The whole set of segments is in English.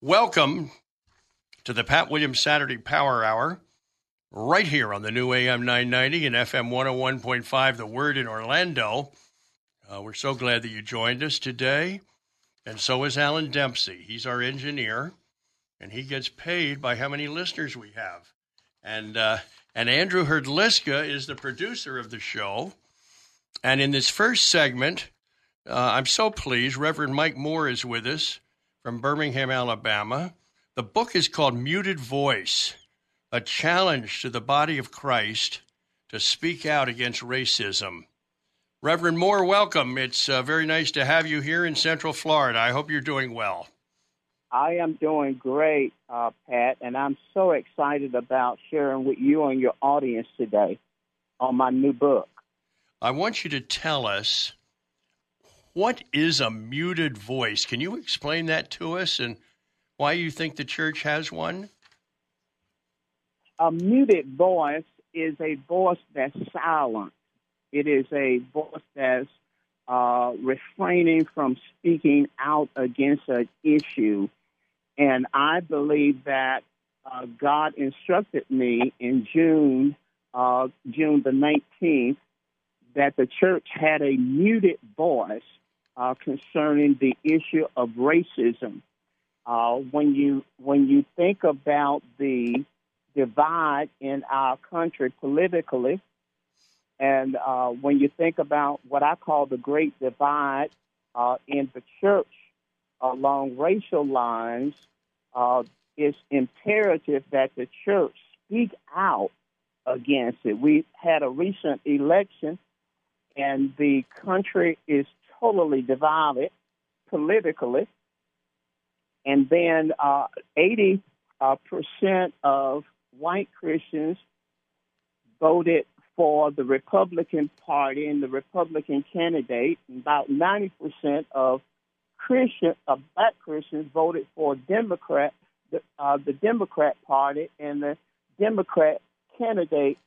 Welcome to the Pat Williams Saturday Power Hour, right here on the new AM 990 and FM 101.5, The Word in Orlando. Uh, we're so glad that you joined us today. And so is Alan Dempsey. He's our engineer, and he gets paid by how many listeners we have. And, uh, and Andrew Herdliska is the producer of the show. And in this first segment, uh, I'm so pleased, Reverend Mike Moore is with us from Birmingham, Alabama. The book is called Muted Voice A Challenge to the Body of Christ to Speak Out Against Racism. Reverend Moore, welcome. It's uh, very nice to have you here in Central Florida. I hope you're doing well. I am doing great, uh, Pat, and I'm so excited about sharing with you and your audience today on my new book. I want you to tell us what is a muted voice? Can you explain that to us and why you think the church has one? A muted voice is a voice that's silent. It is a voice that's uh, refraining from speaking out against an issue. And I believe that uh, God instructed me in June, uh, June the 19th, that the church had a muted voice uh, concerning the issue of racism. Uh, when you when you think about the divide in our country politically, and uh, when you think about what I call the Great Divide uh, in the church along racial lines, uh, it's imperative that the church speak out against it. We had a recent election, and the country is totally divided politically. And then uh, 80 uh, percent of white Christians voted for the Republican Party and the Republican candidate. About 90 percent of Christian, of black Christians voted for Democrat, the, uh, the Democrat Party and the Democrat candidate.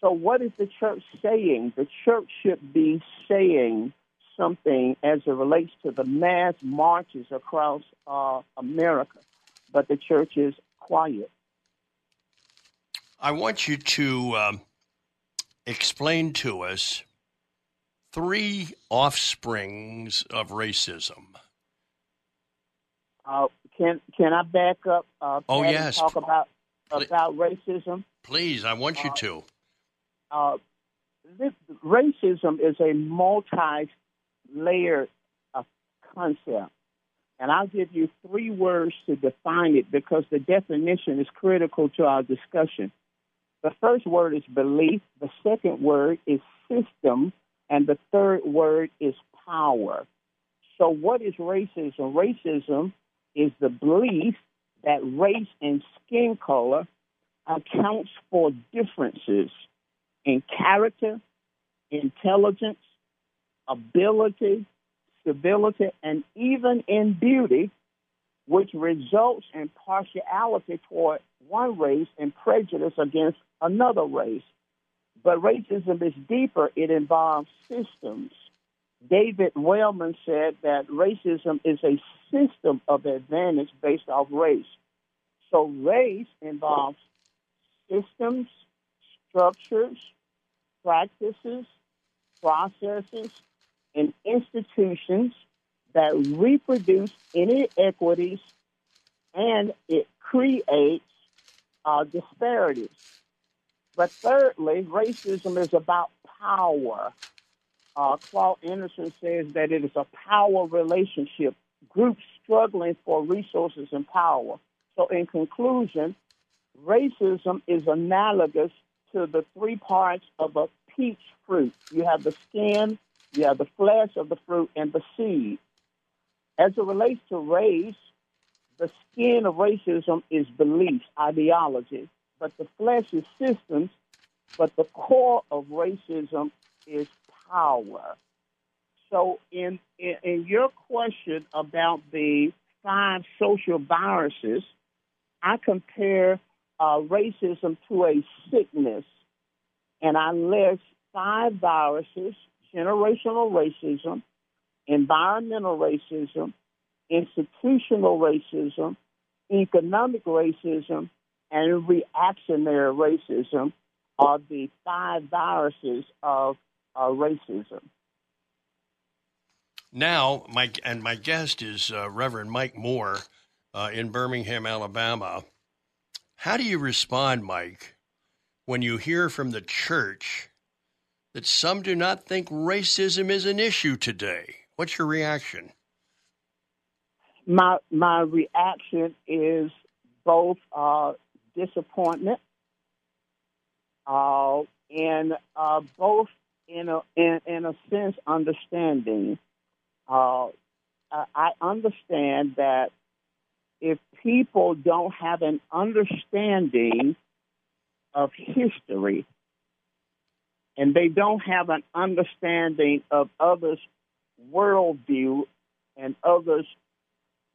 So, what is the church saying? The church should be saying something as it relates to the mass marches across uh, America, but the church is quiet. I want you to um, explain to us three offsprings of racism. Uh, can can I back up? Uh, oh yes. Talk about about racism. Please, I want you uh, to. Uh, this, racism is a multi layered a concept. And I'll give you three words to define it because the definition is critical to our discussion. The first word is belief, the second word is system, and the third word is power. So, what is racism? Racism is the belief that race and skin color accounts for differences in character, intelligence, ability, stability, and even in beauty, which results in partiality toward one race and prejudice against another race. But racism is deeper, it involves systems. David Wellman said that racism is a system of advantage based off race. So race involves systems, structures, practices, processes, and institutions that reproduce inequities and it creates uh, disparities. But thirdly, racism is about power. Uh, Claude Anderson says that it is a power relationship, groups struggling for resources and power. So, in conclusion, racism is analogous to the three parts of a peach fruit. You have the skin, yeah, the flesh of the fruit and the seed. As it relates to race, the skin of racism is beliefs, ideology, but the flesh is systems, but the core of racism is power. So, in, in, in your question about the five social viruses, I compare uh, racism to a sickness, and I list five viruses generational racism, environmental racism, institutional racism, economic racism, and reactionary racism are the five viruses of uh, racism. Now, my and my guest is uh, Reverend Mike Moore uh, in Birmingham, Alabama. How do you respond, Mike, when you hear from the church that some do not think racism is an issue today? What's your reaction? My my reaction is both uh, disappointment uh, and uh, both in a in, in a sense understanding. Uh, I understand that if people don't have an understanding of history and they don't have an understanding of others' worldview and others'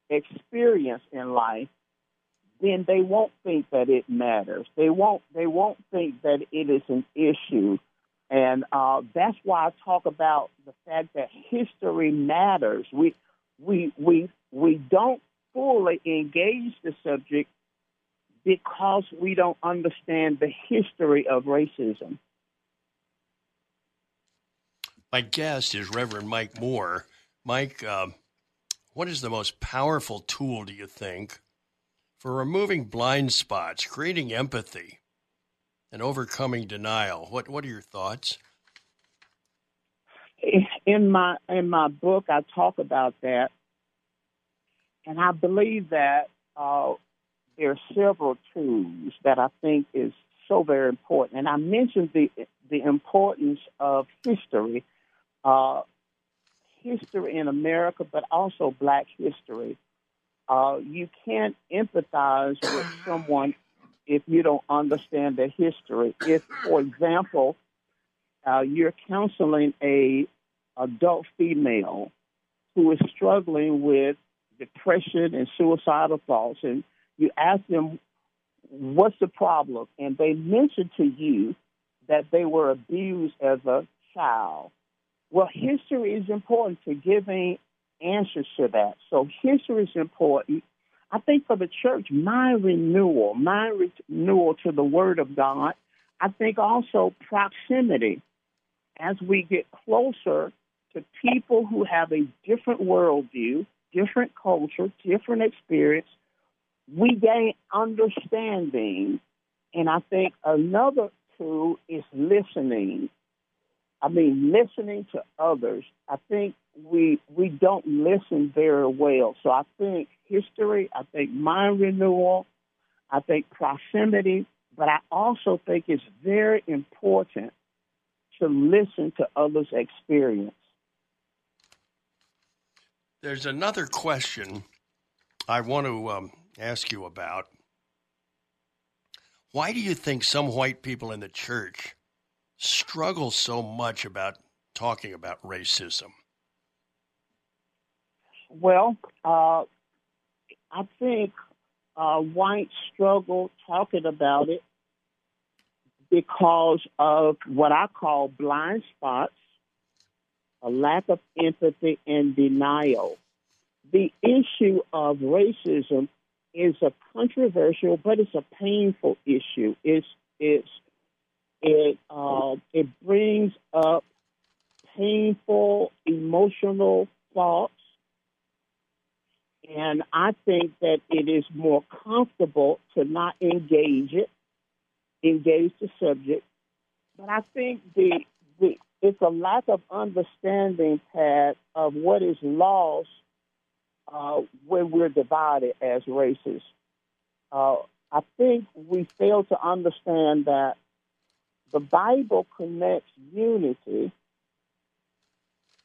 experience in life, then they won't think that it matters. They won't. They won't think that it is an issue, and uh, that's why I talk about the fact that history matters. We we we we don't fully engage the subject because we don't understand the history of racism. My guest is Reverend Mike Moore. Mike, uh, what is the most powerful tool, do you think, for removing blind spots, creating empathy, and overcoming denial? What What are your thoughts? In my in my book, I talk about that, and I believe that uh, there are several tools that I think is so very important. And I mentioned the the importance of history, uh, history in America, but also Black history. Uh, you can't empathize with someone if you don't understand their history. If, for example, uh, you're counseling a adult female who is struggling with depression and suicidal thoughts, and you ask them, What's the problem? And they mention to you that they were abused as a child. Well, history is important to giving answers to that. So, history is important. I think for the church, my renewal, my renewal to the Word of God, I think also proximity. As we get closer to people who have a different worldview, different culture, different experience, we gain understanding. And I think another tool is listening. I mean, listening to others. I think we we don't listen very well. So I think history. I think mind renewal. I think proximity. But I also think it's very important to listen to others' experience. There's another question I want to um, ask you about. Why do you think some white people in the church struggle so much about talking about racism? Well, uh, I think uh, whites struggle talking about it because of what I call blind spots, a lack of empathy, and denial. The issue of racism is a controversial, but it's a painful issue. It's it's it uh, it brings up painful emotional thoughts, and I think that it is more comfortable to not engage it, engage the subject. But I think the the it's a lack of understanding, Pat, of what is lost uh, when we're divided as races. Uh, I think we fail to understand that the Bible connects unity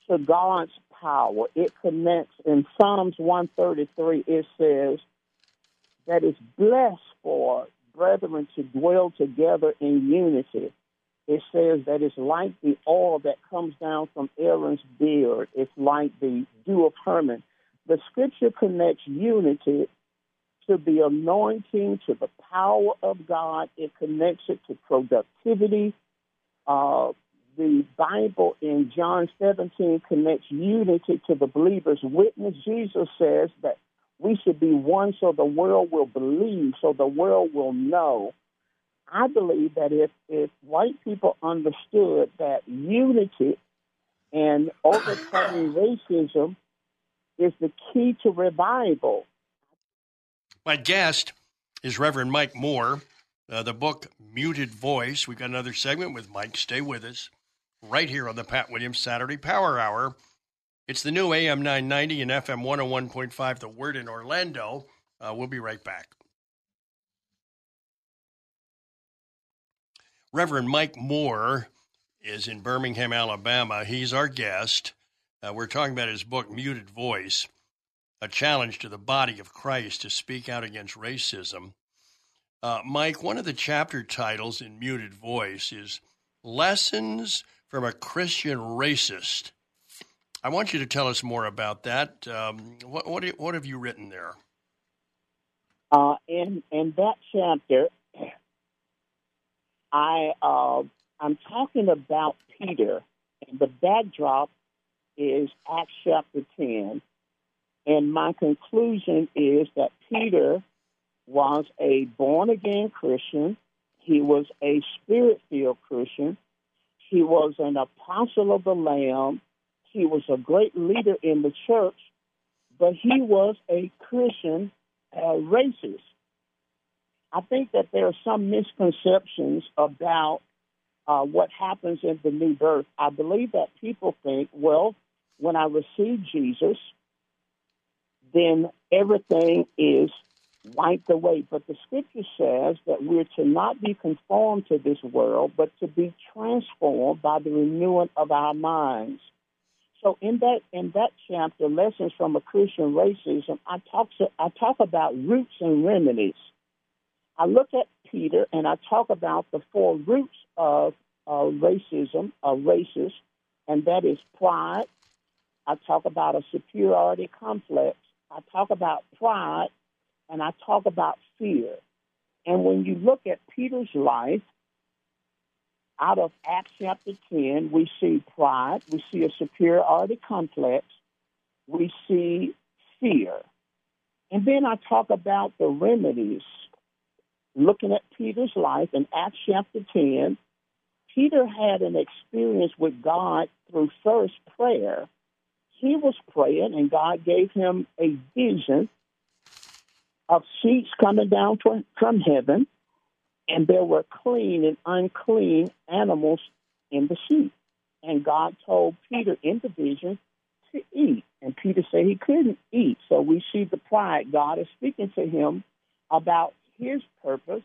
to God's power. It connects in Psalms 133, it says that it's blessed for brethren to dwell together in unity. It says that it's like the oil that comes down from Aaron's beard. It's like the dew of Hermon. The scripture connects unity to the anointing, to the power of God. It connects it to productivity. Uh, the Bible in John 17 connects unity to the believer's witness. Jesus says that we should be one so the world will believe, so the world will know. I believe that if, if white people understood that unity and overcoming racism is the key to revival. My guest is Reverend Mike Moore. Uh, the book Muted Voice. We've got another segment with Mike. Stay with us right here on the Pat Williams Saturday Power Hour. It's the new AM 990 and FM 101.5, The Word in Orlando. Uh, we'll be right back. Reverend Mike Moore is in Birmingham, Alabama. He's our guest. Uh, we're talking about his book, Muted Voice, a challenge to the body of Christ to speak out against racism. Uh, Mike, one of the chapter titles in Muted Voice is Lessons from a Christian Racist. I want you to tell us more about that. Um, what, what, what, have you written there? Uh, in in that chapter, I uh, I'm talking about Peter, and the backdrop is Acts chapter ten, and my conclusion is that Peter was a born again Christian. He was a spirit filled Christian. He was an apostle of the Lamb. He was a great leader in the church, but he was a Christian uh, racist. I think that there are some misconceptions about uh, what happens in the new birth. I believe that people think, well, when I receive Jesus, then everything is wiped away. But the scripture says that we're to not be conformed to this world, but to be transformed by the renewing of our minds. So in that in that chapter, lessons from a Christian racism, I talk to, I talk about roots and remedies. I look at Peter and I talk about the four roots of uh, racism, of racist, and that is pride. I talk about a superiority complex. I talk about pride and I talk about fear. And when you look at Peter's life, out of Acts chapter 10, we see pride, we see a superiority complex, we see fear. And then I talk about the remedies. Looking at Peter's life in Acts chapter 10, Peter had an experience with God through first prayer. He was praying, and God gave him a vision of seats coming down from, heaven, and there were clean and unclean animals in the seat. And God told Peter in the vision to eat. And Peter said he couldn't eat. So we see the pride. God is speaking to him about his purpose,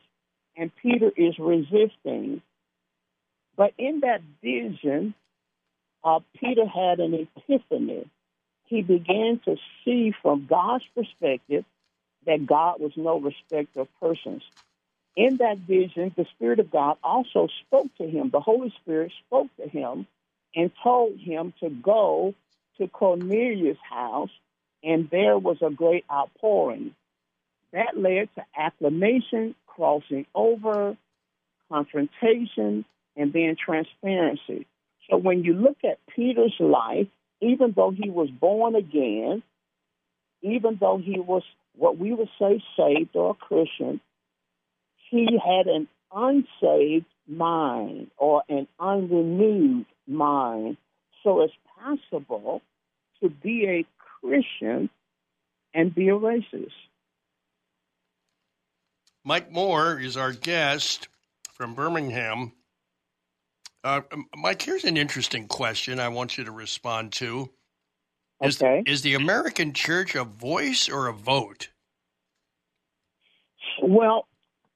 and Peter is resisting. But in that vision, uh, Peter had an epiphany. He began to see from God's perspective that God was no respecter of persons. In that vision, the Spirit of God also spoke to him. The Holy Spirit spoke to him and told him to go to Cornelius' house, and there was a great outpouring. That led to acclamation, crossing over, confrontation, and then transparency. So when you look at Peter's life, even though he was born again, even though he was what we would say saved or a Christian, he had an unsaved mind or an unrenewed mind. So it's possible to be a Christian and be a racist. Mike Moore is our guest from Birmingham. Uh, Mike, here's an interesting question I want you to respond to. Is, okay. is the American church a voice or a vote? Well,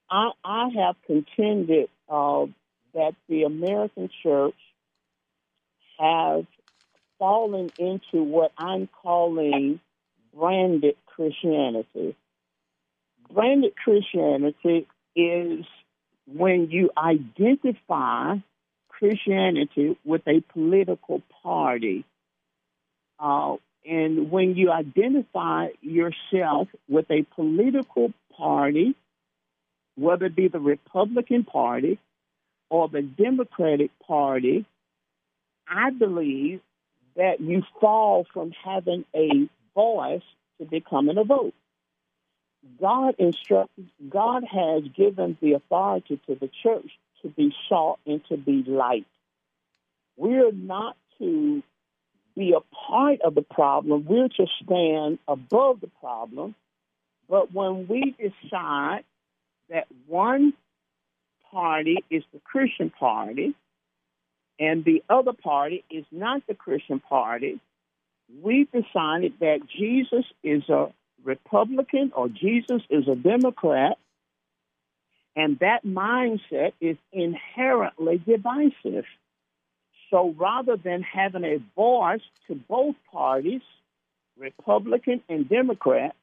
I, I have contended uh, that the American church has fallen into what I'm calling branded Christianity. Branded Christianity is when you identify Christianity with a political party uh, and when you identify yourself with a political party, whether it be the Republican Party or the Democratic Party, I believe that you fall from having a voice to becoming a vote. God instructed, God has given the authority to the church to be salt and to be light. We're not to be a part of the problem, we're to stand above the problem. But when we decide that one party is the Christian party and the other party is not the Christian party, we decided that Jesus is a Republican or Jesus is a Democrat, and that mindset is inherently divisive. So rather than having a voice to both parties, Republican and Democrat,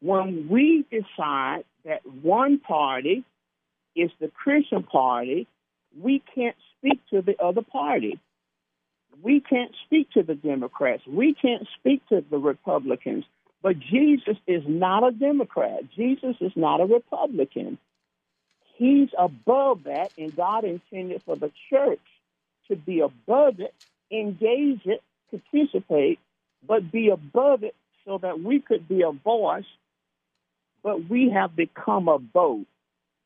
when we decide that one party is the Christian party, we can't speak to the other party. We can't speak to the Democrats. We can't speak to the Republicans. But Jesus is not a Democrat. Jesus is not a Republican. He's above that, and God intended for the church to be above it, engage it, participate, but be above it so that we could be a voice. But we have become a vote.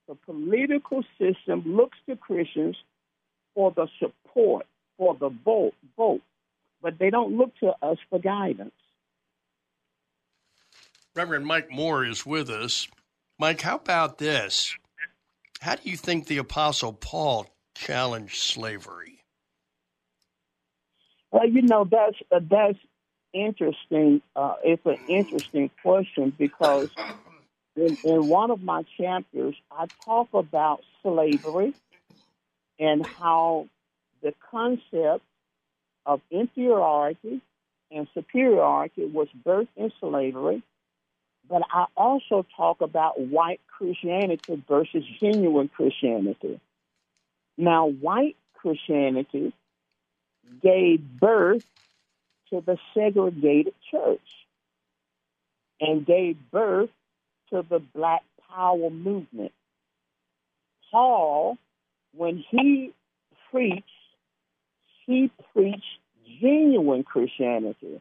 The political system looks to Christians for the support, for the vote, vote, but they don't look to us for guidance. Reverend Mike Moore is with us. Mike, how about this? How do you think the Apostle Paul challenged slavery? Well, you know that's uh, that's interesting. Uh, it's an interesting question because in, in one of my chapters, I talk about slavery and how the concept of inferiority and superiority was birthed in slavery but I also talk about white Christianity versus genuine Christianity. Now, white Christianity gave birth to the segregated church and gave birth to the Black Power movement. Paul, when he preached, he preached genuine Christianity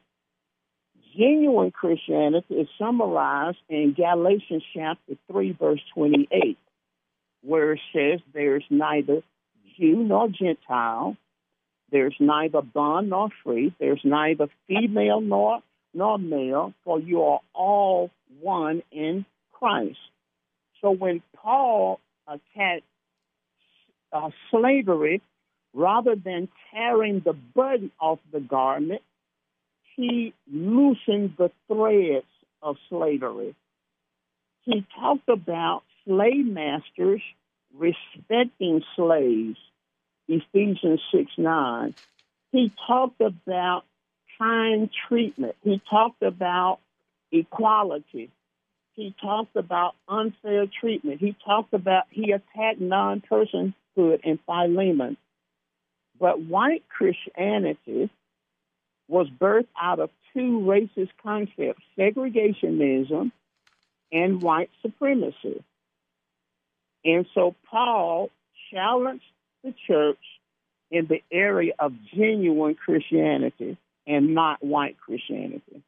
genuine Christianity is summarized in Galatians chapter 3, verse 28, where it says, There's neither Jew nor Gentile, there's neither bond nor free, there's neither female nor, nor male, for you are all one in Christ. So when Paul attacked uh, slavery, rather than tearing the burden off the garment, he loosened the threads of slavery. He talked about slave masters respecting slaves, Ephesians 6 9. He talked about kind treatment. He talked about equality. He talked about unfair treatment. He talked about, he attacked non personhood in Philemon. But white Christianity was birthed out of two racist concepts segregationism and white supremacy. And so Paul challenged the church in the area of genuine Christianity and not white Christianity.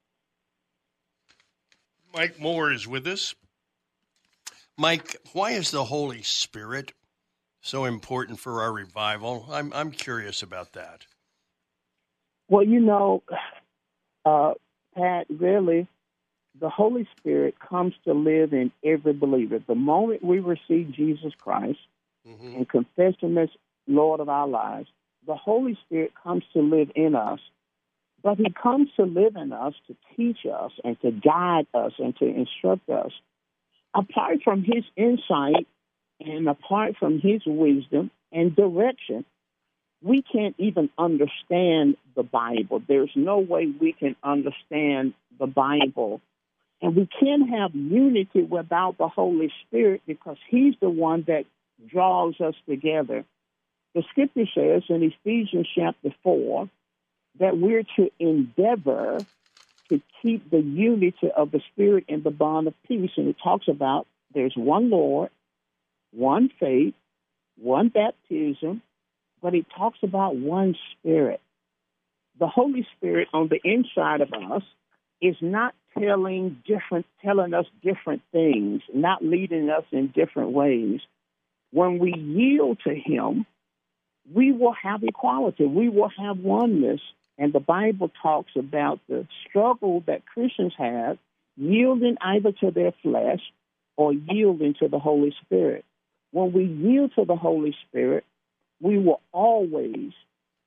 Mike Moore is with us. Mike, why is the Holy Spirit so important for our revival? I'm I'm curious about that. Well, you know, uh, Pat, really, the Holy Spirit comes to live in every believer. The moment we receive Jesus Christ mm-hmm. and confess Him as Lord of our lives, the Holy Spirit comes to live in us. But He comes to live in us to teach us and to guide us and to instruct us. Apart from His insight and apart from His wisdom and direction, we can't even understand the Bible. There's no way we can understand the Bible. And we can't have unity without the Holy Spirit because He's the one that draws us together. The scripture says in Ephesians chapter 4 that we're to endeavor to keep the unity of the Spirit in the bond of peace. And it talks about there's one Lord, one faith, one baptism, but it talks about one spirit. The Holy Spirit on the inside of us is not telling different telling us different things, not leading us in different ways. When we yield to him, we will have equality. We will have oneness. And the Bible talks about the struggle that Christians have yielding either to their flesh or yielding to the Holy Spirit. When we yield to the Holy Spirit, we will always,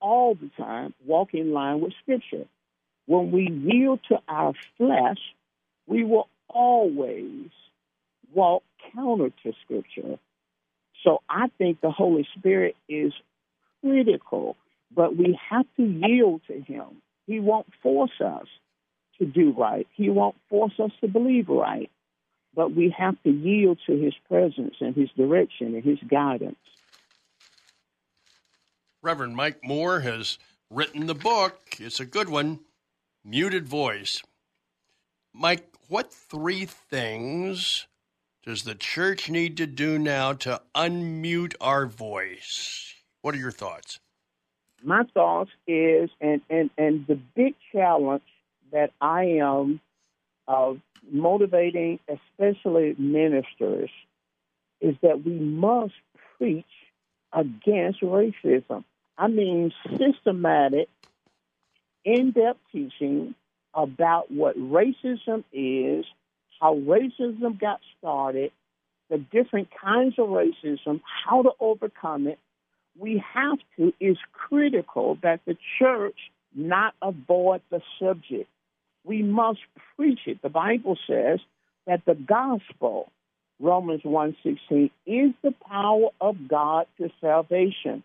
all the time, walk in line with Scripture. When we yield to our flesh, we will always walk counter to Scripture. So I think the Holy Spirit is critical, but we have to yield to Him. He won't force us to do right, He won't force us to believe right, but we have to yield to His presence and His direction and His guidance. Reverend Mike Moore has written the book. It's a good one, Muted Voice. Mike, what three things does the church need to do now to unmute our voice? What are your thoughts? My thoughts is, and, and, and the big challenge that I am motivating, especially ministers, is that we must preach against racism. I mean, systematic, in depth teaching about what racism is, how racism got started, the different kinds of racism, how to overcome it. We have to, it's critical that the church not avoid the subject. We must preach it. The Bible says that the gospel, Romans 1.16, is the power of God to salvation.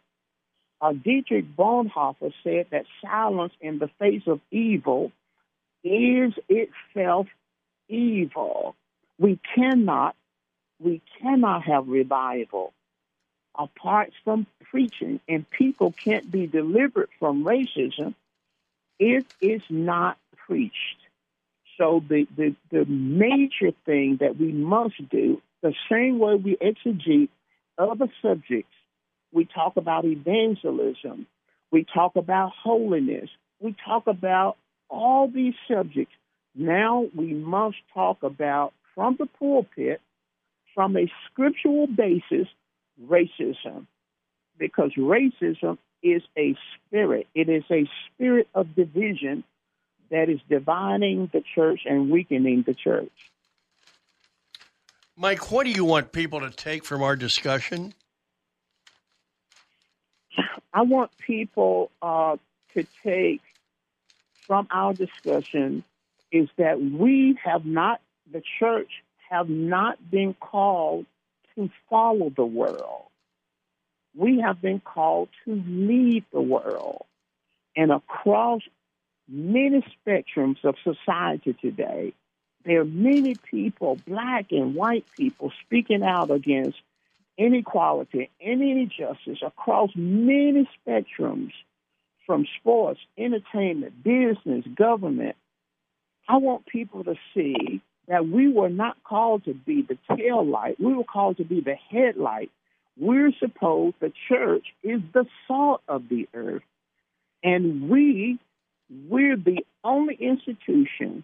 Uh, Dietrich Bonhoeffer said that silence in the face of evil is itself evil. We cannot, we cannot have revival apart from preaching, and people can't be delivered from racism if it's not preached. So the, the, the major thing that we must do, the same way we exegete other subjects, we talk about evangelism, we talk about holiness, we talk about all these subjects. Now we must talk about from the pulpit, from a scriptural basis, racism. Because racism is a spirit, it is a spirit of division that is dividing the church and weakening the church. Mike, what do you want people to take from our discussion? I want people uh, to take from our discussion is that we have not, the church have not been called to follow the world. We have been called to lead the world. And across many spectrums of society today, there are many people, black and white people, speaking out against inequality and injustice across many spectrums from sports, entertainment, business, government. I want people to see that we were not called to be the tail light. We were called to be the headlight. We're supposed, the church is the salt of the earth. And we, we're the only institution,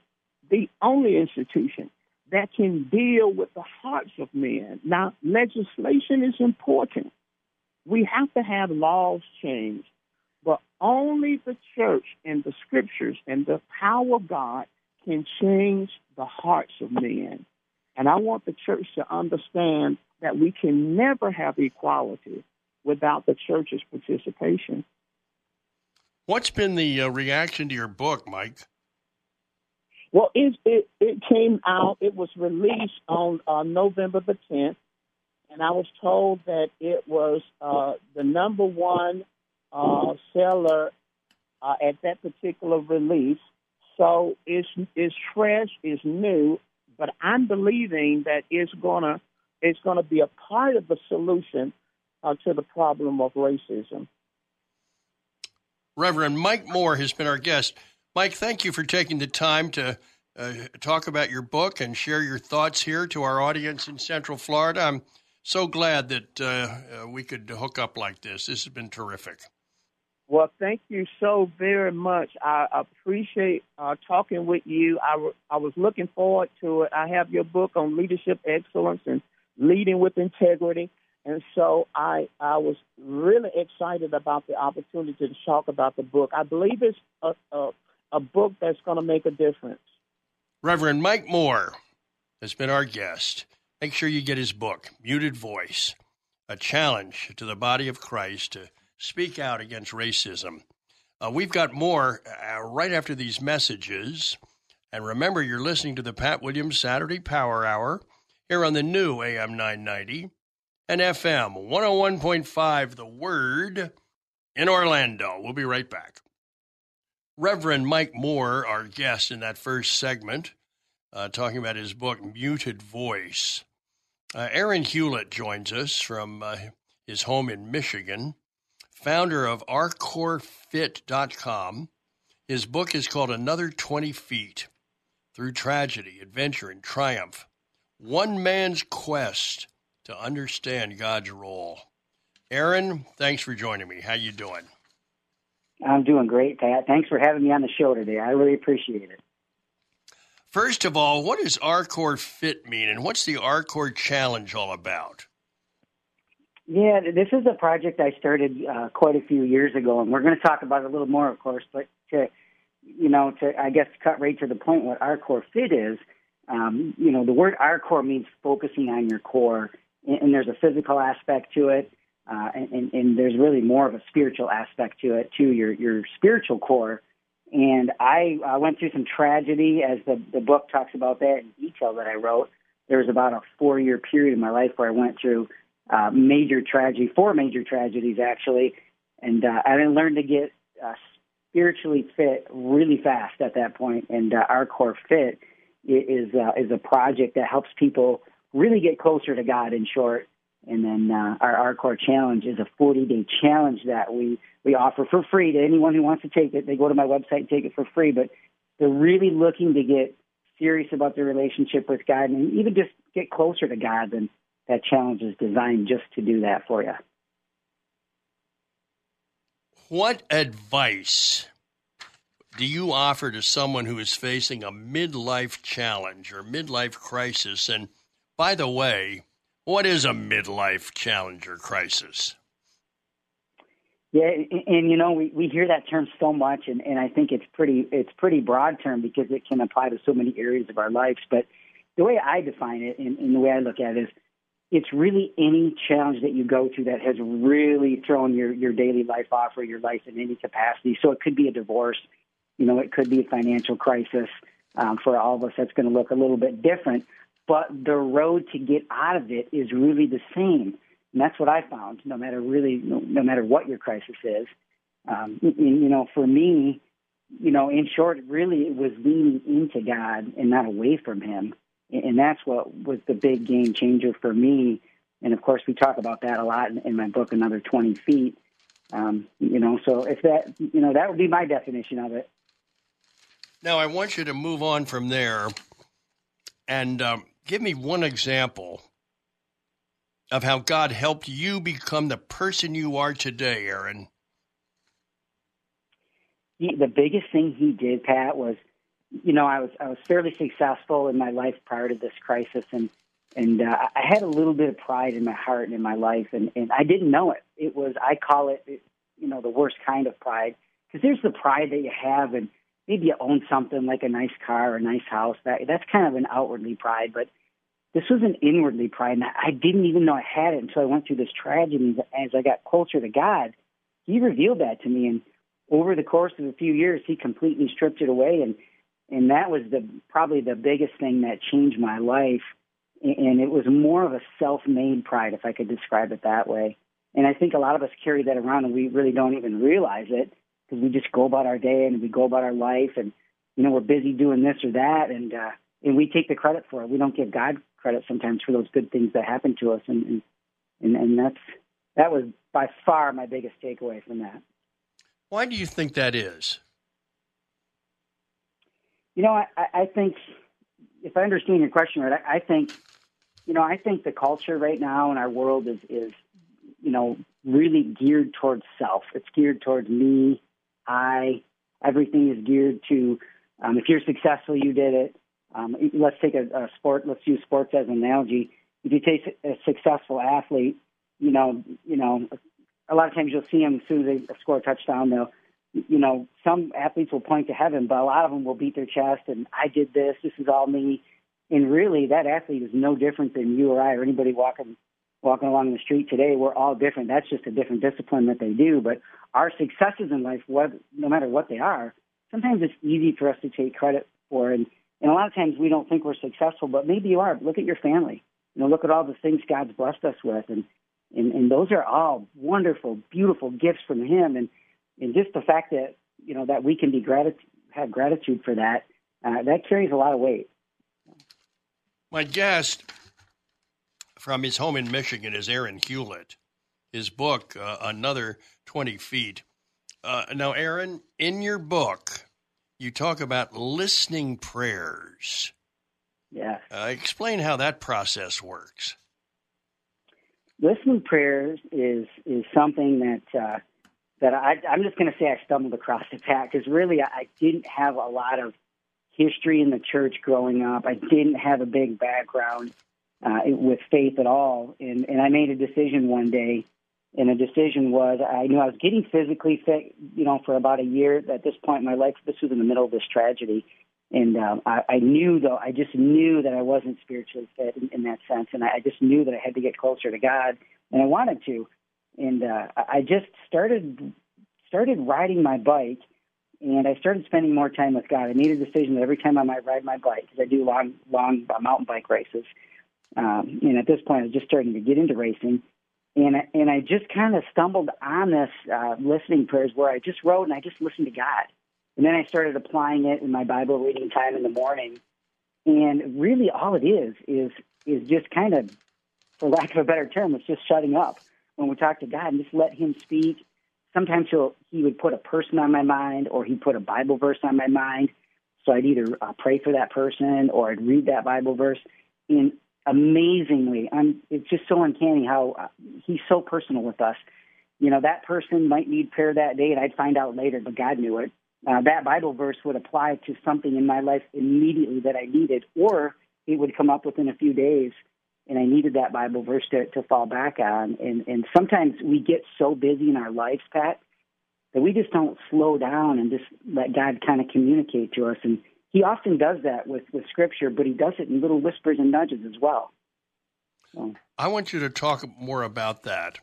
the only institution that can deal with the hearts of men. Now, legislation is important. We have to have laws changed. But only the church and the scriptures and the power of God can change the hearts of men. And I want the church to understand that we can never have equality without the church's participation. What's been the uh, reaction to your book, Mike? Well, it, it, it came out, it was released on uh, November the 10th, and I was told that it was uh, the number one uh, seller uh, at that particular release. So it's it's fresh, it's new, but I'm believing that it's gonna it's gonna be a part of the solution uh, to the problem of racism. Reverend Mike Moore has been our guest. Mike, thank you for taking the time to uh, talk about your book and share your thoughts here to our audience in Central Florida. I'm So glad that uh, uh, we could hook up like this. This has been terrific. Well, thank you so very much. I appreciate uh, talking with you. I, w- I was looking forward to it. I have your book on leadership excellence and leading with integrity. And so I, I was really excited about the opportunity to talk about the book. I believe it's a, a, a book that's going to make a difference. Reverend Mike Moore has been our guest. Make sure you get his book, Muted Voice, a challenge to the body of Christ to speak out against racism. Uh, we've got more uh, right after these messages. And remember, you're listening to the Pat Williams Saturday Power Hour here on the new AM 990 and FM 101.5 The Word in Orlando. We'll be right back. Reverend Mike Moore, our guest in that first segment, uh, talking about his book, Muted Voice. Uh, Aaron Hulett joins us from uh, his home in Michigan founder of OurCoreFit.com. His book is called Another 20 Feet Through Tragedy, Adventure, and Triumph One Man's Quest to Understand God's Role. Aaron, thanks for joining me. How you doing? I'm doing great, Pat. Thanks for having me on the show today. I really appreciate it. First of all, what does RCore Fit mean, and what's the RCore Challenge all about? Yeah, this is a project I started uh, quite a few years ago, and we're going to talk about it a little more, of course. But to, you know, to I guess cut right to the point, what our core fit is, um, you know, the word our core means focusing on your core, and, and there's a physical aspect to it, uh, and, and, there's really more of a spiritual aspect to it too, your your spiritual core. And I, I went through some tragedy, as the the book talks about that in detail that I wrote. There was about a four year period in my life where I went through uh, major tragedy, four major tragedies actually, and uh, I learned to get uh, spiritually fit really fast at that point. And uh, our core fit is uh, is a project that helps people really get closer to God. In short, and then uh, our core challenge is a 40 day challenge that we we offer for free to anyone who wants to take it. They go to my website and take it for free, but they're really looking to get serious about their relationship with God and even just get closer to God. And that challenge is designed just to do that for you. What advice do you offer to someone who is facing a midlife challenge or midlife crisis? And by the way, what is a midlife challenge or crisis? Yeah, and, and you know we, we hear that term so much, and, and I think it's pretty it's pretty broad term because it can apply to so many areas of our lives. But the way I define it, and, and the way I look at it, is it's really any challenge that you go through that has really thrown your, your daily life off or your life in any capacity. So it could be a divorce, you know, it could be a financial crisis. Um, for all of us, that's going to look a little bit different. But the road to get out of it is really the same. And that's what I found, no matter really, no, no matter what your crisis is. Um, you know, for me, you know, in short, really it was leaning into God and not away from Him and that's what was the big game changer for me. And of course, we talk about that a lot in, my book, Another 20 Feet. Um, you know, so if that, you know, that would be my definition of it. Now, I want you to move on from there and um, give me one example of how God helped you become the person you are today, Aaron. He, the biggest thing he did, Pat, was you know, I was I was fairly successful in my life prior to this crisis, and and uh, I had a little bit of pride in my heart and in my life, and and I didn't know it. It was I call it, you know, the worst kind of pride because there's the pride that you have, and maybe you own something like a nice car or a nice house. That that's kind of an outwardly pride, but this was an inwardly pride, and I didn't even know I had it until I went through this tragedy. As I got closer to God, He revealed that to me, and over the course of a few years, He completely stripped it away and and that was the probably the biggest thing that changed my life and it was more of a self-made pride if i could describe it that way and i think a lot of us carry that around and we really don't even realize it because we just go about our day and we go about our life and you know we're busy doing this or that. And uh and we take the credit for it. We don't give god credit sometimes for those good things that happen to us. And and and, and that's that was by far my biggest takeaway from that. Why do you think that is? You know, I, I think if I understand your question right, I, I think you know, I think the culture right now in our world is is you know really geared towards self. It's geared towards me, I. Everything is geared to um, if you're successful, you did it. Um, let's take a, a sport. Let's use sports as an analogy. If you take a successful athlete, you know, you know, a lot of times you'll see them as soon as they score a touchdown. They'll, you know, some athletes will point to heaven, but a lot of them will beat their chest and I did this. This is all me. And really, that athlete is no different than you or I or anybody walking walking along the street today. We're all different. That's just a different discipline that they do. But our successes in life, what, no matter what they are, sometimes it's easy for us to take credit for. And, and a lot of times we don't think we're successful, but maybe you are. Look at your family. You know, look at all the things God's blessed us with. And, and, and those are all wonderful, beautiful gifts from Him. And, and just the fact that, you know, that we can be gratitude, have gratitude for that, uh, that carries a lot of weight. My guest from his home in Michigan is Aaron Hulett. His book, uh, Another 20 Feet. Uh, now, Aaron, in your book, you talk about listening prayers. Yeah. Uh, explain how that process works. Listening prayers is is something that uh, that I, I'm just going to say I stumbled across it, Pat, because really I, I didn't have a lot of history in the church growing up. I didn't have a big background uh, with faith at all. And, and I made a decision one day, and the decision was I knew I was getting physically fit, you know, for about a year. At this point in my life, this was in the middle of this tragedy. And um, I, I knew, though, I just knew that I wasn't spiritually fit in, in that sense. And I, I just knew that I had to get closer to God, and I wanted to. And uh, I just started started riding my bike and I started spending more time with God. I made a decision that every time I might ride my bike, because I do long, long mountain bike races, um, and at this point, I was just starting to get into racing, and and I just kind of stumbled on this uh, listening prayers where I just wrote and I just listened to God, and then I started applying it in my Bible reading time in the morning, and really all it is is is just kind of, for lack of a better term, it's just shutting up when we talk to God and just let Him speak. Sometimes he'll he would put a person on my mind, or he'd put a Bible verse on my mind. So I'd either uh, pray for that person or I'd read that Bible verse. And amazingly. I'm, it's just so uncanny how uh, he's so personal with us. You know, that person might need prayer that day, and I'd find out later, but God knew it. Uh, that Bible verse would apply to something in my life immediately that I needed, or it would come up within a few days, and I needed that Bible verse to, to fall back on. And, and sometimes we get so busy in our lives, Pat, that we just don't slow down and just let God kind of communicate to us. And he often does that with, with scripture, but he does it in little whispers and nudges as well. So. I want you to talk more about that.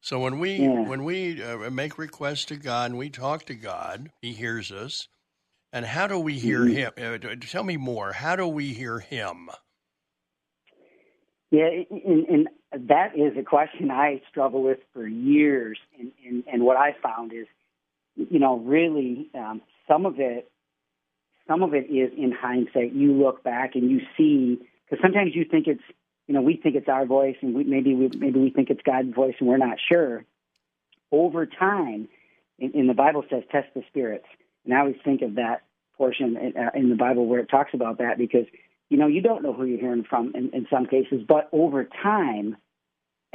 So when we yeah. when we uh, make requests to God and we talk to God, He hears us. And how do we hear mm-hmm. Him? Uh, tell me more. How do we hear Him? Yeah, and, and that is a question I struggle with for years. And, and, and what I found is, you know, really um, some of it some of it is in hindsight. You look back and you see because sometimes you think it's you know we think it's our voice and we, maybe we maybe we think it's God's voice and we're not sure. Over time, in, in the Bible says test the spirits, and I always think of that portion in, uh, in the Bible where it talks about that because you know you don't know who you're hearing from in, in some cases, but over time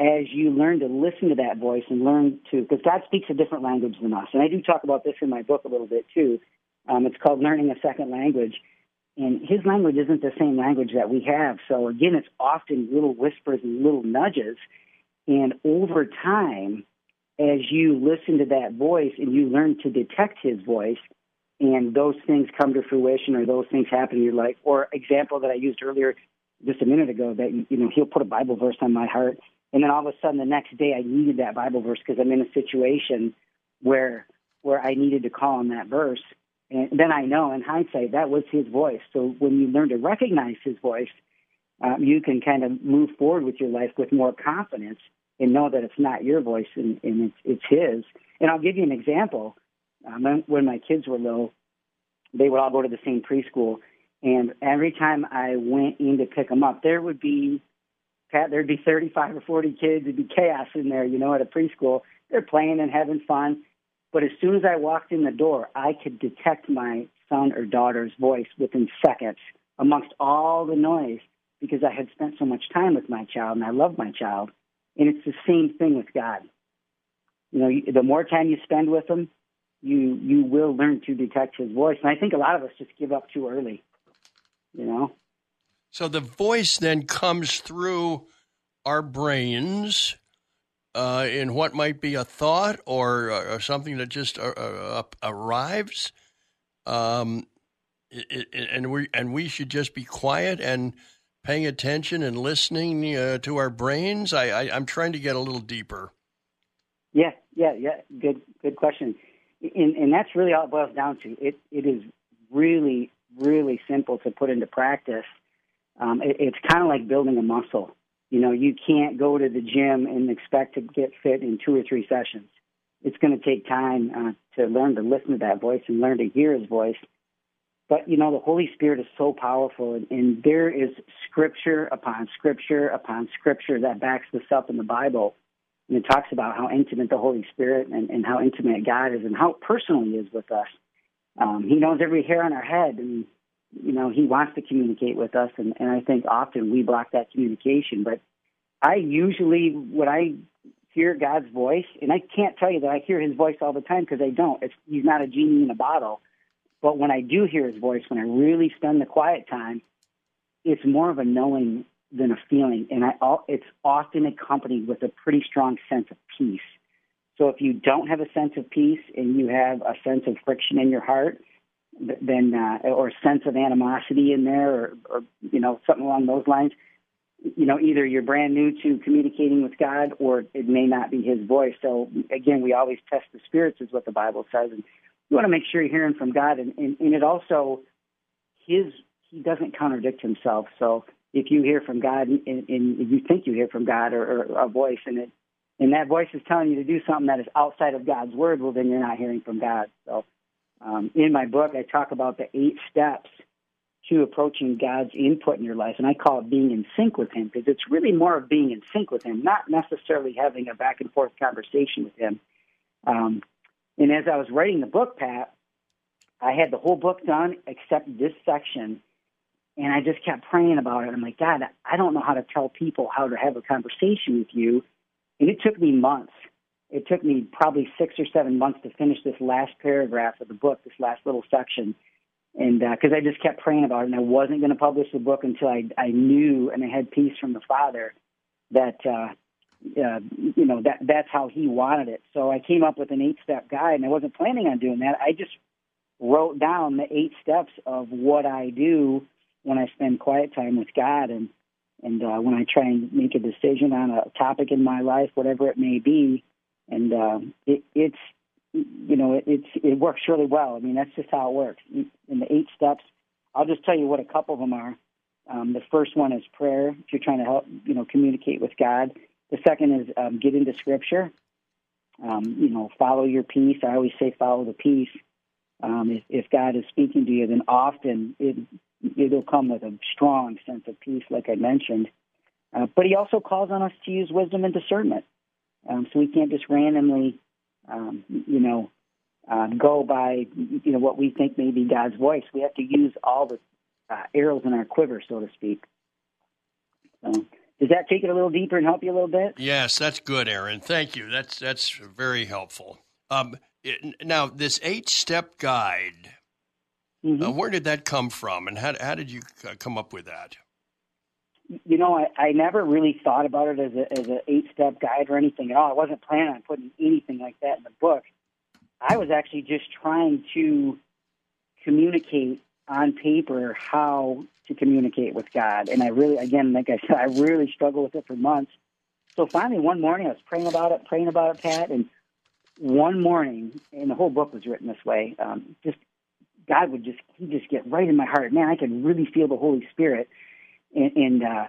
as you learn to listen to that voice and learn to, because God speaks a different language than us. And I do talk about this in my book a little bit too. Um, it's called Learning a Second Language. And his language isn't the same language that we have. So again, it's often little whispers and little nudges. And over time, as you listen to that voice and you learn to detect his voice, and those things come to fruition or those things happen in your life, or example that I used earlier just a minute ago that you know he'll put a Bible verse on my heart, and then all of a sudden the next day I needed that Bible verse because I'm in a situation where where I needed to call on that verse, and then I know in hindsight that was his voice. So when you learn to recognize his voice, um, you can kind of move forward with your life with more confidence and know that it's not your voice and, and it's, it's his. And I'll give you an example. Um, when my kids were little, they would all go to the same preschool. And every time I went in to pick them up, there would be, Pat, there'd be 35 or 40 kids. There'd be chaos in there, you know, at a preschool. They're playing and having fun. But as soon as I walked in the door, I could detect my son or daughter's voice within seconds amongst all the noise because I had spent so much time with my child and I love my child. And it's the same thing with God. You know, the more time you spend with Him, you you will learn to detect His voice. And I think a lot of us just give up too early. You know. So the voice then comes through our brains uh, in what might be a thought or, or something that just uh, uh, arrives. Um, and we and we should just be quiet and paying attention and listening uh, to our brains. I, I I'm trying to get a little deeper. Yeah, yeah, yeah. Good, good question. And, and that's really all it boils down to. It it is really, really simple to put into practice. Um, it, it's kind of like building a muscle. You know, you can't go to the gym and expect to get fit in two or three sessions. It's going to take time uh, to learn to listen to that voice and learn to hear his voice but you know, the Holy Spirit is so powerful, and, and there is scripture upon scripture upon scripture that backs this up in the Bible. And it talks about how intimate the Holy Spirit and, and how intimate God is and how personal He is with us. Um, he knows every hair on our head, and you know He wants to communicate with us. And, and I think often we block that communication. But I usually, when I hear God's voice, and I can't tell you that I hear His voice all the time because I don't. It's, he's not a genie in a bottle. But when I do hear his voice, when I really spend the quiet time, it's more of a knowing than a feeling, and I it's often accompanied with a pretty strong sense of peace. So if you don't have a sense of peace and you have a sense of friction in your heart, then uh, or sense of animosity in there, or, or you know something along those lines, you know either you're brand new to communicating with God, or it may not be His voice. So again, we always test the spirits, is what the Bible says, and you want to make sure you're hearing from God, and, and, and it also his he doesn't contradict himself. So if you hear from God and, and you think you hear from God or, or a voice, and it and that voice is telling you to do something that is outside of God's word, well, then you're not hearing from God. So um, in my book, I talk about the eight steps to approaching God's input in your life, and I call it being in sync with Him because it's really more of being in sync with Him, not necessarily having a back and forth conversation with Him. Um, and as I was writing the book, Pat, I had the whole book done except this section. And I just kept praying about it. I'm like, God, I don't know how to tell people how to have a conversation with you. And it took me months. It took me probably six or seven months to finish this last paragraph of the book, this last little section. And because uh, I just kept praying about it, and I wasn't going to publish the book until I, I knew and I had peace from the Father that uh, uh, you know that that's how he wanted it. So I came up with an eight step guide, and I wasn't planning on doing that. I just wrote down the eight steps of what I do when I spend quiet time with God, and and uh, when I try and make a decision on a topic in my life, whatever it may be, and uh, it, it's you know it, it's it works really well. I mean that's just how it works. In the eight steps, I'll just tell you what a couple of them are. Um, the first one is prayer. If you're trying to help, you know, communicate with God, the second is um, get into Scripture. Um, you know, follow your peace. I always say follow the peace. Um, if, if God is speaking to you, then often it, it'll come with a strong sense of peace, like I mentioned. Uh, but He also calls on us to use wisdom and discernment. Um, so we can't just randomly, um, you know, uh, go by you know what we think may be God's voice. We have to use all the uh, arrows in our quiver, so to speak. So does that take it a little deeper and help you a little bit? Yes, that's good, Aaron. Thank you. That's that's very helpful. Um, it, now, this eight-step guide, mm-hmm. uh, where did that come from, and how how did you come up with that? You know, I, I never really thought about it as a as an eight-step guide or anything at all. I wasn't planning on putting anything like that in the book. I was actually just trying to communicate on paper how to communicate with God. And I really, again, like I said, I really struggled with it for months. So finally, one morning, I was praying about it, praying about it, Pat. And one morning, and the whole book was written this way. Um, just God would just he just get right in my heart. Man, I could really feel the Holy Spirit. And, and uh,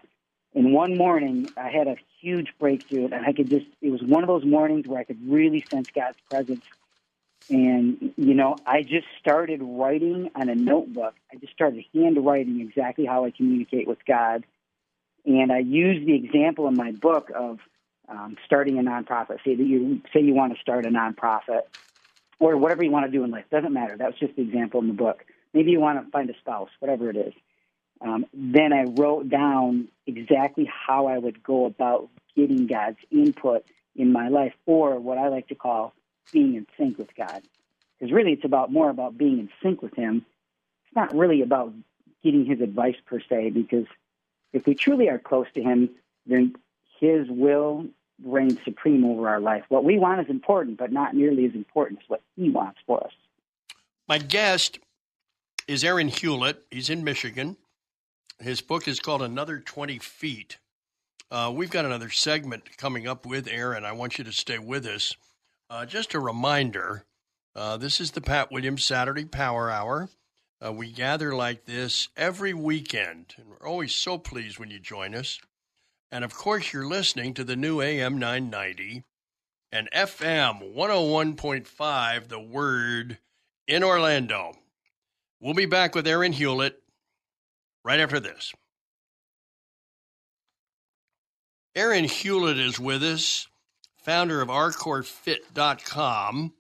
and one morning, I had a huge breakthrough, and I could just. It was one of those mornings where I could really sense God's presence and, you know, I just started writing on a notebook. I just started handwriting exactly how I communicate with God. And I use the example in my book of um, starting a nonprofit. Say that you say you want to start a nonprofit or whatever you want to do in life. Doesn't matter. That was just the example in the book. Maybe you want to find a spouse, whatever it is. Um, then I wrote down exactly how I would go about getting God's input in my life, or what I like to call being in sync with God. Because really, it's about more about being in sync with Him. It's not really about getting His advice per se, because if we truly are close to Him, then His will reigns supreme over our life. What we want is important, but not nearly as important as what He wants for us. My guest is Aaron Hulett. He's in Michigan. His book is called Another 20 Feet. Uh, we've got another segment coming up with Aaron. I want you to stay with us. Uh, just a reminder uh, this is the Pat Williams Saturday Power Hour. Uh, we gather like this every weekend, and we're always so pleased when you join us. And of course, you're listening to the new AM 990 and FM 101.5, The Word in Orlando. We'll be back with Aaron Hulett right after this. Aaron Hulett is with us, founder of OurCoreFit.com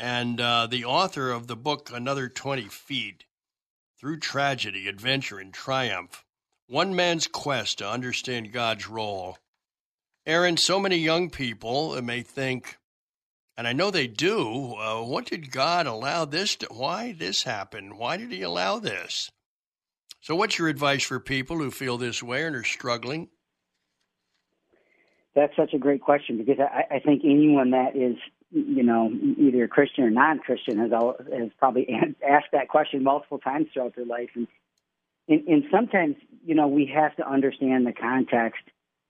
and uh, the author of the book Another 20 Feet Through Tragedy, Adventure, and Triumph One Man's Quest to Understand God's Role. Aaron, so many young people may think, and I know they do, uh, what did God allow this to, why this happened? Why did he allow this? So, what's your advice for people who feel this way and are struggling? That's such a great question because I, I think anyone that is, you know, either a Christian or non-Christian has has probably asked that question multiple times throughout their life, and, and and sometimes, you know, we have to understand the context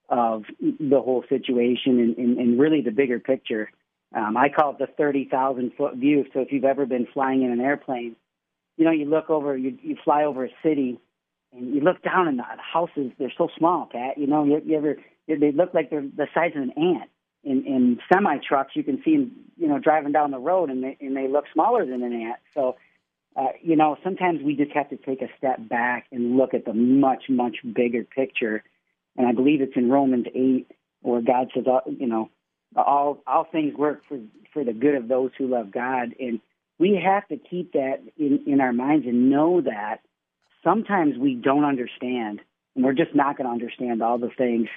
of the whole situation and, and, and really the bigger picture. Um, I call it the thirty thousand foot view. So if you've ever been flying in an airplane you know, you look over, you you fly over a city, and you look down, and the houses they're so small, Pat. You know, you, you ever they look like they're the size of an ant. In in semi trucks, you can see them, you know, driving down the road, and they and they look smaller than an ant. So, uh, you know, sometimes we just have to take a step back and look at the much much bigger picture. And I believe it's in Romans eight where God says, uh, you know, all all things work for for the good of those who love God and we have to keep that in, in our minds and know that sometimes we don't understand, and we're just not going to understand all the things,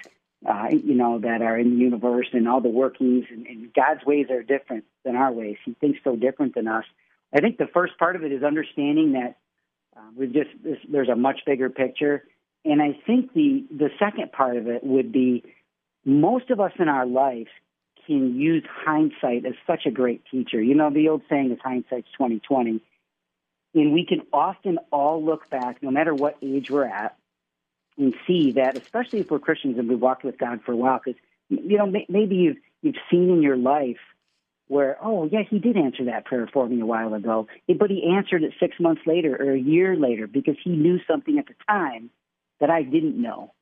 uh, you know, that are in the universe and all the workings. And, and God's ways are different than our ways. He thinks so different than us. I think the first part of it is understanding that uh, we've just this, there's a much bigger picture, and I think the the second part of it would be most of us in our lives can use hindsight as such a great teacher. You know, the old saying is hindsight's twenty twenty, and we can often all look back, no matter what age we're at, and see that, especially if we're Christians and we've walked with God for a while, because you know maybe you've you've seen in your life where oh yeah he did answer that prayer for me a while ago, but he answered it six months later or a year later because he knew something at the time that I didn't know,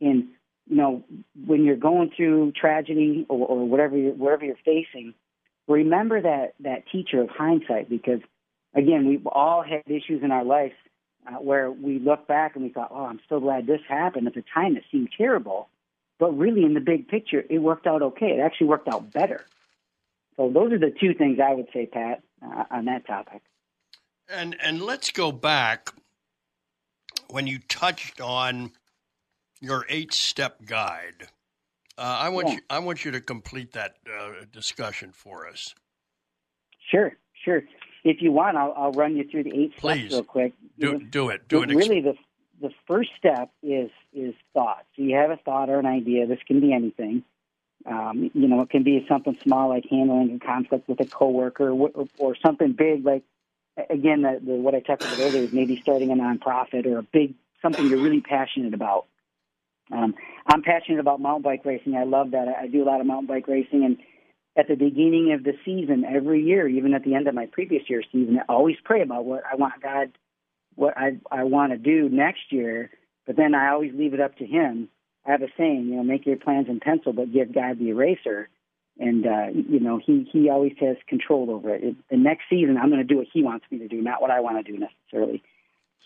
and you know, when you're going through tragedy or, or whatever you're, whatever you're facing, remember that that teacher of hindsight because, again, we've all had issues in our life uh, where we look back and we thought, "Oh, I'm so glad this happened." At the time, it seemed terrible, but really, in the big picture, it worked out okay. It actually worked out better. So those are the two things I would say, Pat, uh, on that topic. And and let's go back when you touched on your eight step guide. Uh, I want yeah. you. I want you to complete that uh, discussion for us. Sure, sure. If you want, I'll, I'll run you through the eight Please. steps real quick. Do, do it. Do it. Really, the the first step is is thought. So you have a thought or an idea. This can be anything. Um, you know, it can be something small like handling a conflict with a coworker, or, or something big like again, the, the, what I talked about earlier is maybe starting a nonprofit or a big something you're really passionate about. Um, I'm passionate about mountain bike racing. I love that. I do a lot of mountain bike racing, and at the beginning of the season, every year, even at the end of my previous year's season, I always pray about what I want God, what I I want to do next year. But then I always leave it up to Him. I have a saying, you know, make your plans in pencil, but give God the eraser. And uh, you know, He He always has control over it. it the next season, I'm going to do what He wants me to do, not what I want to do necessarily.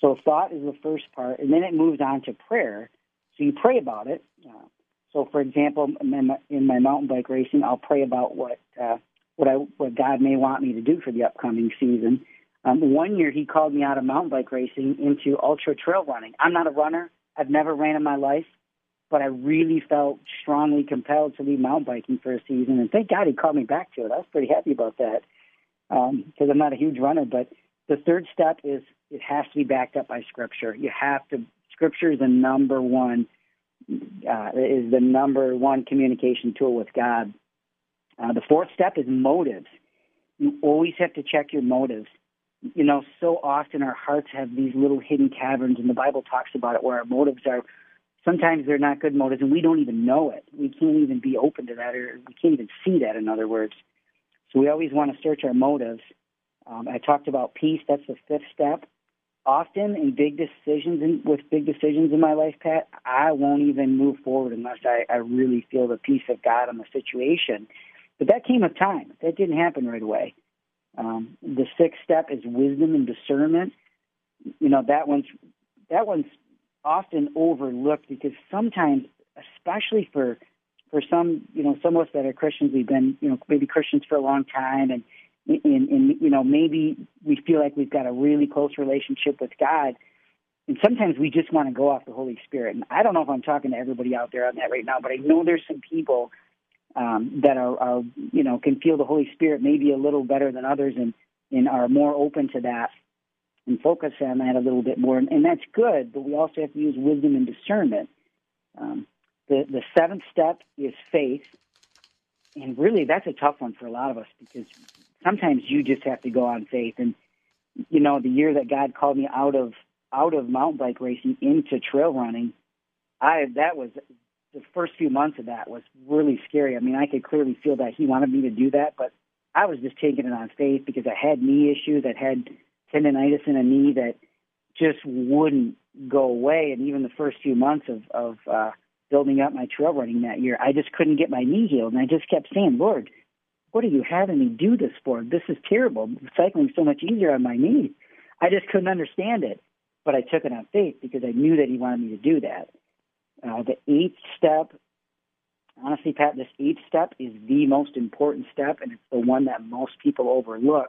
So thought is the first part, and then it moves on to prayer so you pray about it. Uh, so, for example, in my, in my, mountain bike racing, I'll pray about what uh, what I what God may want me to do for the upcoming season. Um, one year, he called me out of mountain bike racing into ultra trail running. I'm not a runner. I've never ran in my life, but I really felt strongly compelled to leave mountain biking for a season. And thank God he called me back to it. I was pretty happy about that because um, I'm not a huge runner. But the third step is it has to be backed up by Scripture. You have to. Scripture is the number one uh, is the number one communication tool with God. Uh, the fourth step is motives. You always have to check your motives. You know, so often our hearts have these little hidden caverns, and the Bible talks about it, where our motives are. Sometimes they're not good motives, and we don't even know it. We can't even be open to that, or we can't even see that. In other words, so we always want to search our motives. Um, I talked about peace. That's the fifth step often in big decisions in, with big decisions in my life, Pat, I won't even move forward unless I, I really feel the peace of God on the situation. But that came with time. That didn't happen right away. Um, the sixth step is wisdom and discernment. You know that one's that one's often overlooked because sometimes, especially for for some you know some of us that are Christians, we've been you know maybe Christians for a long time and and, you know maybe we feel like we've got a really close relationship with God, and sometimes we just want to go off the Holy Spirit. And I don't know if I'm talking to everybody out there on that right now, but I know there's some people um, that are, are you know can feel the Holy Spirit maybe a little better than others, and and are more open to that and focus on that a little bit more. And, and that's good, but we also have to use wisdom and discernment. Um, the the seventh step is faith, and really that's a tough one for a lot of us because sometimes you just have to go on faith. And you know, the year that God called me out of out of mountain bike racing into trail running, I that was the first few months of that was really scary. I mean, I could clearly feel that He wanted me to do that, but I was just taking it on faith because I had knee issues, I had tendonitis in a knee that just wouldn't go away. And even the first few months of of uh, building up my trail running that year, I just couldn't get my knee healed, and I just kept saying, Lord what are you having me do this for? This is terrible. Cycling's so much easier on my knee. I just couldn't understand it. But I took it on faith because I knew that he wanted me to do that. Uh, the eighth step, honestly, Pat, this eighth step is the most important step, and it's the one that most people overlook.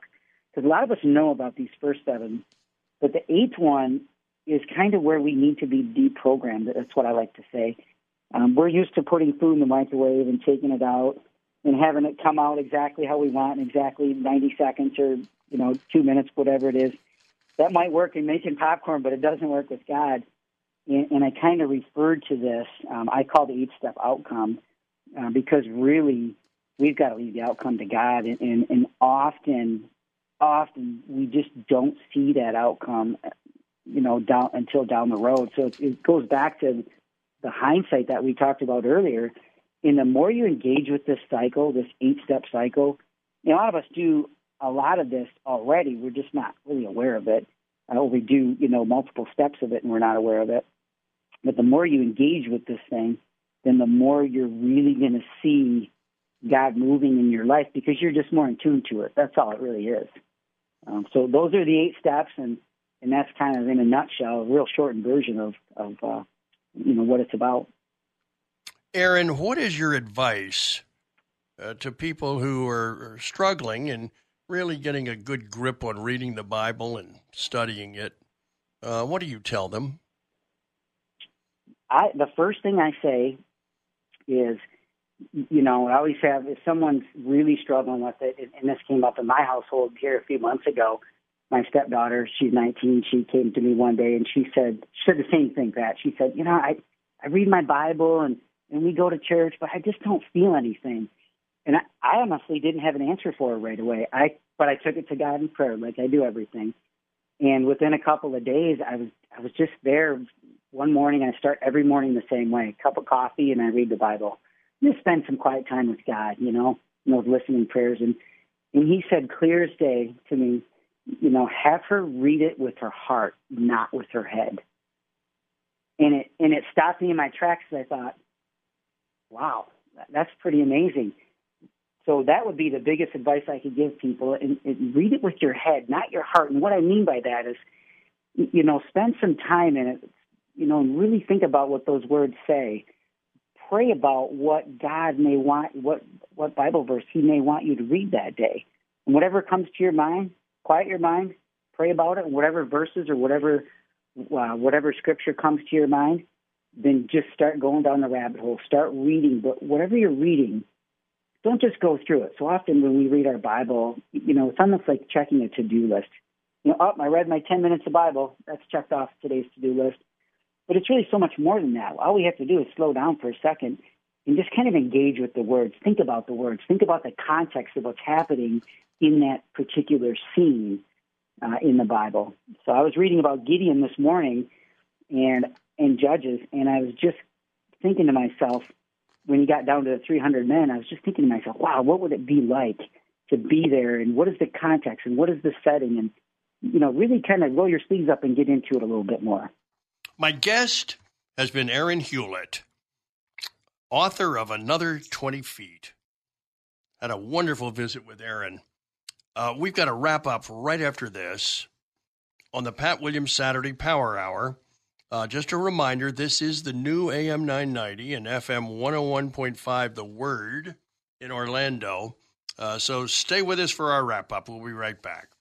Because a lot of us know about these first seven, but the eighth one is kind of where we need to be deprogrammed. That's what I like to say. Um, we're used to putting food in the microwave and taking it out and having it come out exactly how we want in exactly 90 seconds or you know two minutes, whatever it is. That might work in making popcorn, but it doesn't work with God. And, and I kind of referred to this. Um, I call the eight-step outcome uh, because really we've got to leave the outcome to God, and, and, and often, often we just don't see that outcome, you know, down until down the road. So it, it goes back to the hindsight that we talked about earlier and the more you engage with this cycle, this eight step cycle, you know, a lot of us do a lot of this already. We're just not really aware of it. Uh, we do, you know, multiple steps of it and we're not aware of it. But the more you engage with this thing, then the more you're really going to see God moving in your life because you're just more in tune to it. That's all it really is. Um, so those are the eight steps, and and that's kind of in a nutshell, a real shortened version of of uh, you know what it's about. Aaron, what is your advice uh, to people who are, struggling and really getting a good grip on reading the Bible and studying it? Uh, what do you tell them? I the first thing I say is, you know, I always have if someone's really struggling with it, and this came up in my household here a few months ago. My stepdaughter, she's 19. She came to me one day and she said, she said the same thing, that She said, you know, I I read my Bible and and we go to church, but I just don't feel anything. And I, I honestly didn't have an answer for it right away. I but I took it to God in prayer, like I do everything. And within a couple of days, I was I was just there. One morning, I start every morning the same way: cup of coffee, and I read the Bible. Just spend some quiet time with God, you know, you know, listening prayers. And and He said clear as day to me, you know, have her read it with her heart, not with her head. And it and it stopped me in my tracks. I thought, wow, that's pretty amazing. So that would be the biggest advice I could give people, and, and read it with your head, not your heart. And what I mean by that is, you know, spend some time in it, you know, and really think about what those words say. Pray about what God may want, what what Bible verse He may want you to read that day, and whatever comes to your mind, quiet your mind, pray about it, whatever verses or whatever uh, whatever scripture comes to your mind, then just start going down the rabbit hole. Start reading, but whatever you're reading, don't just go through it. So often when we read our Bible, you know, it's almost like checking a to-do list. You know, oh, I read my 10 minutes of Bible. That's checked off today's to-do list. But it's really so much more than that. All we have to do is slow down for a second and just kind of engage with the words. Think about the words. Think about the context of what's happening in that particular scene uh, in the Bible. So I was reading about Gideon this morning and and Judges, and I was just thinking to myself when he got down to the 300 men, I was just thinking to myself, wow, what would it be like to be there, and what is the context, and what is the setting, and you know, really kind of roll your sleeves up and get into it a little bit more. My guest has been Aaron Hulett, author of Another 20 Feet. Had a wonderful visit with Aaron. Uh, we've got to wrap up right after this on the Pat Williams Saturday Power Hour. Uh, just a reminder this is the new AM 990 and FM 101.5, The Word in Orlando. Uh, so stay with us for our wrap up. We'll be right back.